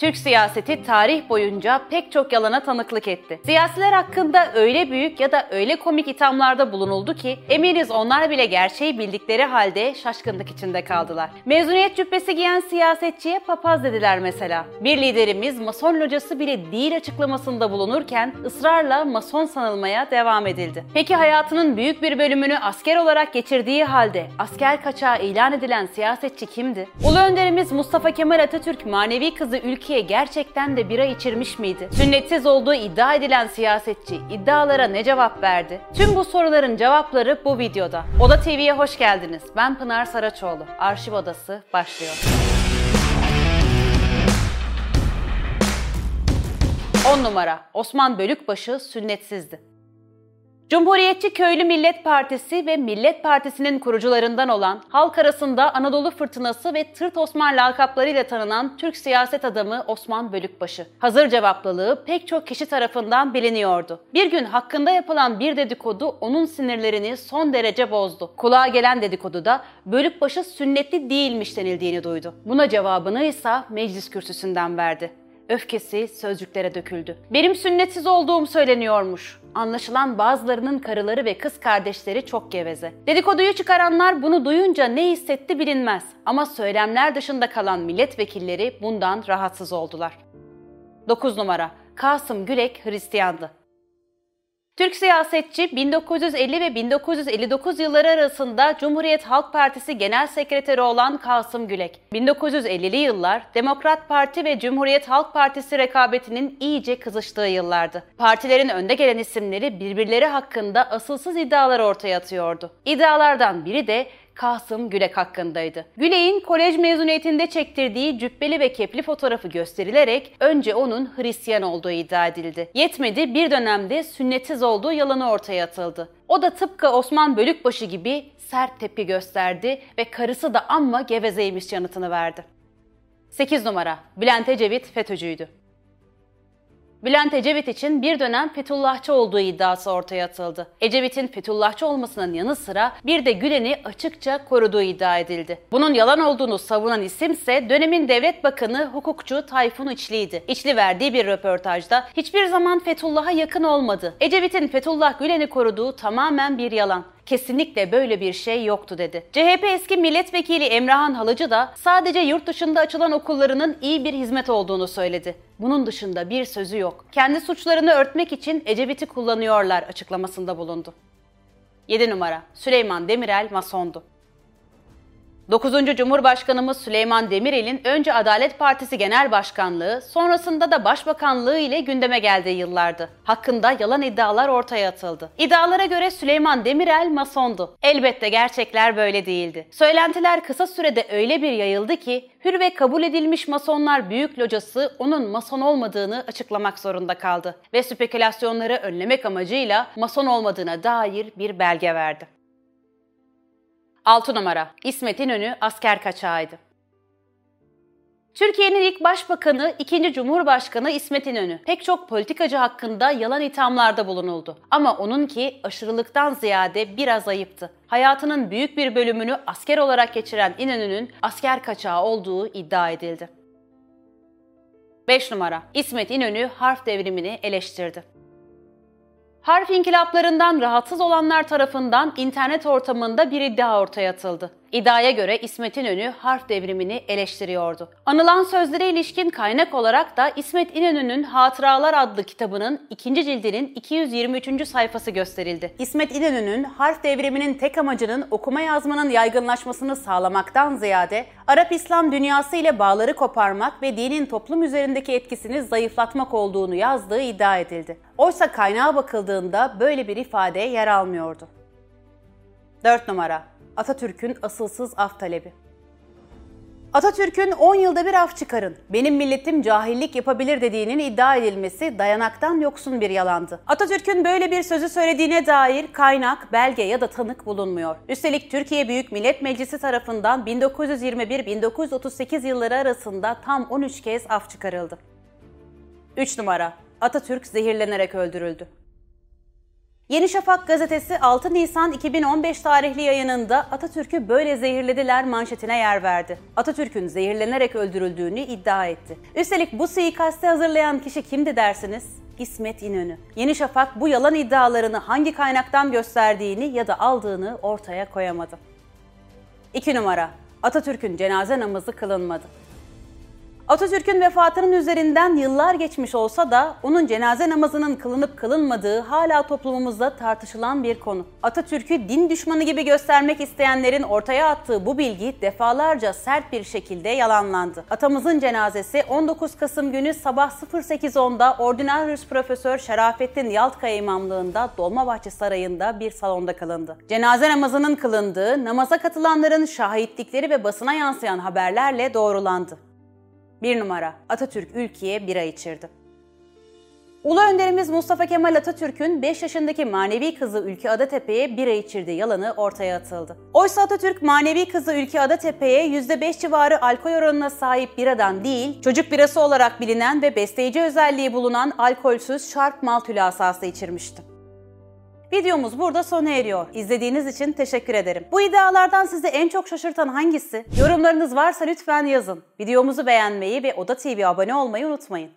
Türk siyaseti tarih boyunca pek çok yalana tanıklık etti. Siyasiler hakkında öyle büyük ya da öyle komik ithamlarda bulunuldu ki eminiz onlar bile gerçeği bildikleri halde şaşkınlık içinde kaldılar. Mezuniyet cübbesi giyen siyasetçiye papaz dediler mesela. Bir liderimiz mason locası bile değil açıklamasında bulunurken ısrarla mason sanılmaya devam edildi. Peki hayatının büyük bir bölümünü asker olarak geçirdiği halde asker kaçağı ilan edilen siyasetçi kimdi? Ulu önderimiz Mustafa Kemal Atatürk manevi kızı ülke Türkiye gerçekten de bira içirmiş miydi? Sünnetsiz olduğu iddia edilen siyasetçi iddialara ne cevap verdi? Tüm bu soruların cevapları bu videoda. Oda TV'ye hoş geldiniz. Ben Pınar Saraçoğlu. Arşiv Odası başlıyor. 10 numara Osman Bölükbaşı sünnetsizdi. Cumhuriyetçi Köylü Millet Partisi ve Millet Partisi'nin kurucularından olan, halk arasında Anadolu Fırtınası ve Tırt Osman lakaplarıyla tanınan Türk siyaset adamı Osman Bölükbaşı. Hazır cevaplılığı pek çok kişi tarafından biliniyordu. Bir gün hakkında yapılan bir dedikodu onun sinirlerini son derece bozdu. Kulağa gelen dedikoduda Bölükbaşı sünnetli değilmiş denildiğini duydu. Buna cevabını ise meclis kürsüsünden verdi. Öfkesi sözcüklere döküldü. Benim sünnetsiz olduğum söyleniyormuş. Anlaşılan bazılarının karıları ve kız kardeşleri çok geveze. Dedikoduyu çıkaranlar bunu duyunca ne hissetti bilinmez. Ama söylemler dışında kalan milletvekilleri bundan rahatsız oldular. 9 numara Kasım Gülek Hristiyandı. Türk siyasetçi 1950 ve 1959 yılları arasında Cumhuriyet Halk Partisi Genel Sekreteri olan Kasım Gülek. 1950'li yıllar Demokrat Parti ve Cumhuriyet Halk Partisi rekabetinin iyice kızıştığı yıllardı. Partilerin önde gelen isimleri birbirleri hakkında asılsız iddialar ortaya atıyordu. İddialardan biri de Kasım Gülek hakkındaydı. Gülek'in kolej mezuniyetinde çektirdiği cübbeli ve kepli fotoğrafı gösterilerek önce onun Hristiyan olduğu iddia edildi. Yetmedi bir dönemde sünnetsiz olduğu yalanı ortaya atıldı. O da tıpkı Osman Bölükbaşı gibi sert tepki gösterdi ve karısı da amma gevezeymiş yanıtını verdi. 8 numara Bülent Ecevit FETÖ'cüydü. Bülent Ecevit için bir dönem Fethullahçı olduğu iddiası ortaya atıldı. Ecevit'in Fethullahçı olmasının yanı sıra bir de Gülen'i açıkça koruduğu iddia edildi. Bunun yalan olduğunu savunan isimse dönemin devlet bakanı hukukçu Tayfun İçli'ydi. İçli verdiği bir röportajda hiçbir zaman Fethullah'a yakın olmadı. Ecevit'in Fethullah Gülen'i koruduğu tamamen bir yalan kesinlikle böyle bir şey yoktu dedi. CHP eski milletvekili Emrahan Halıcı da sadece yurt dışında açılan okullarının iyi bir hizmet olduğunu söyledi. Bunun dışında bir sözü yok. Kendi suçlarını örtmek için Ecevit'i kullanıyorlar açıklamasında bulundu. 7 numara Süleyman Demirel masondu. 9. Cumhurbaşkanımız Süleyman Demirel'in önce Adalet Partisi Genel Başkanlığı, sonrasında da Başbakanlığı ile gündeme geldiği yıllardı. Hakkında yalan iddialar ortaya atıldı. İddialara göre Süleyman Demirel masondu. Elbette gerçekler böyle değildi. Söylentiler kısa sürede öyle bir yayıldı ki hür ve kabul edilmiş masonlar büyük locası onun mason olmadığını açıklamak zorunda kaldı ve spekülasyonları önlemek amacıyla mason olmadığına dair bir belge verdi. 6 numara İsmet İnönü asker kaçağıydı. Türkiye'nin ilk başbakanı, ikinci cumhurbaşkanı İsmet İnönü pek çok politikacı hakkında yalan ithamlarda bulunuldu. Ama onunki aşırılıktan ziyade biraz ayıptı. Hayatının büyük bir bölümünü asker olarak geçiren İnönü'nün asker kaçağı olduğu iddia edildi. 5 numara İsmet İnönü harf devrimini eleştirdi. Harf inkılaplarından rahatsız olanlar tarafından internet ortamında bir iddia ortaya atıldı. İddiaya göre İsmet İnönü harf devrimini eleştiriyordu. Anılan sözlere ilişkin kaynak olarak da İsmet İnönü'nün Hatıralar adlı kitabının ikinci cildinin 223. sayfası gösterildi. İsmet İnönü'nün harf devriminin tek amacının okuma yazmanın yaygınlaşmasını sağlamaktan ziyade Arap-İslam dünyası ile bağları koparmak ve dinin toplum üzerindeki etkisini zayıflatmak olduğunu yazdığı iddia edildi. Oysa kaynağa bakıldığında böyle bir ifade yer almıyordu. 4 numara Atatürk'ün asılsız af talebi. Atatürk'ün 10 yılda bir af çıkarın, benim milletim cahillik yapabilir dediğinin iddia edilmesi dayanaktan yoksun bir yalandı. Atatürk'ün böyle bir sözü söylediğine dair kaynak, belge ya da tanık bulunmuyor. Üstelik Türkiye Büyük Millet Meclisi tarafından 1921-1938 yılları arasında tam 13 kez af çıkarıldı. 3 numara Atatürk zehirlenerek öldürüldü. Yeni Şafak gazetesi 6 Nisan 2015 tarihli yayınında Atatürk'ü böyle zehirlediler manşetine yer verdi. Atatürk'ün zehirlenerek öldürüldüğünü iddia etti. Üstelik bu suikasti hazırlayan kişi kimdi dersiniz? İsmet İnönü. Yeni Şafak bu yalan iddialarını hangi kaynaktan gösterdiğini ya da aldığını ortaya koyamadı. 2 numara. Atatürk'ün cenaze namazı kılınmadı. Atatürk'ün vefatının üzerinden yıllar geçmiş olsa da onun cenaze namazının kılınıp kılınmadığı hala toplumumuzda tartışılan bir konu. Atatürk'ü din düşmanı gibi göstermek isteyenlerin ortaya attığı bu bilgi defalarca sert bir şekilde yalanlandı. Atamızın cenazesi 19 Kasım günü sabah 08.10'da Ordinarius Profesör Şerafettin Yaltkaya imamlığında Dolmabahçe Sarayı'nda bir salonda kılındı. Cenaze namazının kılındığı, namaza katılanların şahitlikleri ve basına yansıyan haberlerle doğrulandı. 1 numara Atatürk ülkeye bira içirdi. Ulu önderimiz Mustafa Kemal Atatürk'ün 5 yaşındaki manevi kızı Ülke Adatepe'ye bira içirdiği yalanı ortaya atıldı. Oysa Atatürk manevi kızı Ülke Adatepe'ye %5 civarı alkol oranına sahip biradan değil, çocuk birası olarak bilinen ve besleyici özelliği bulunan alkolsüz şarp malt hülasası içirmişti. Videomuz burada sona eriyor. İzlediğiniz için teşekkür ederim. Bu iddialardan sizi en çok şaşırtan hangisi? Yorumlarınız varsa lütfen yazın. Videomuzu beğenmeyi ve Oda TV abone olmayı unutmayın.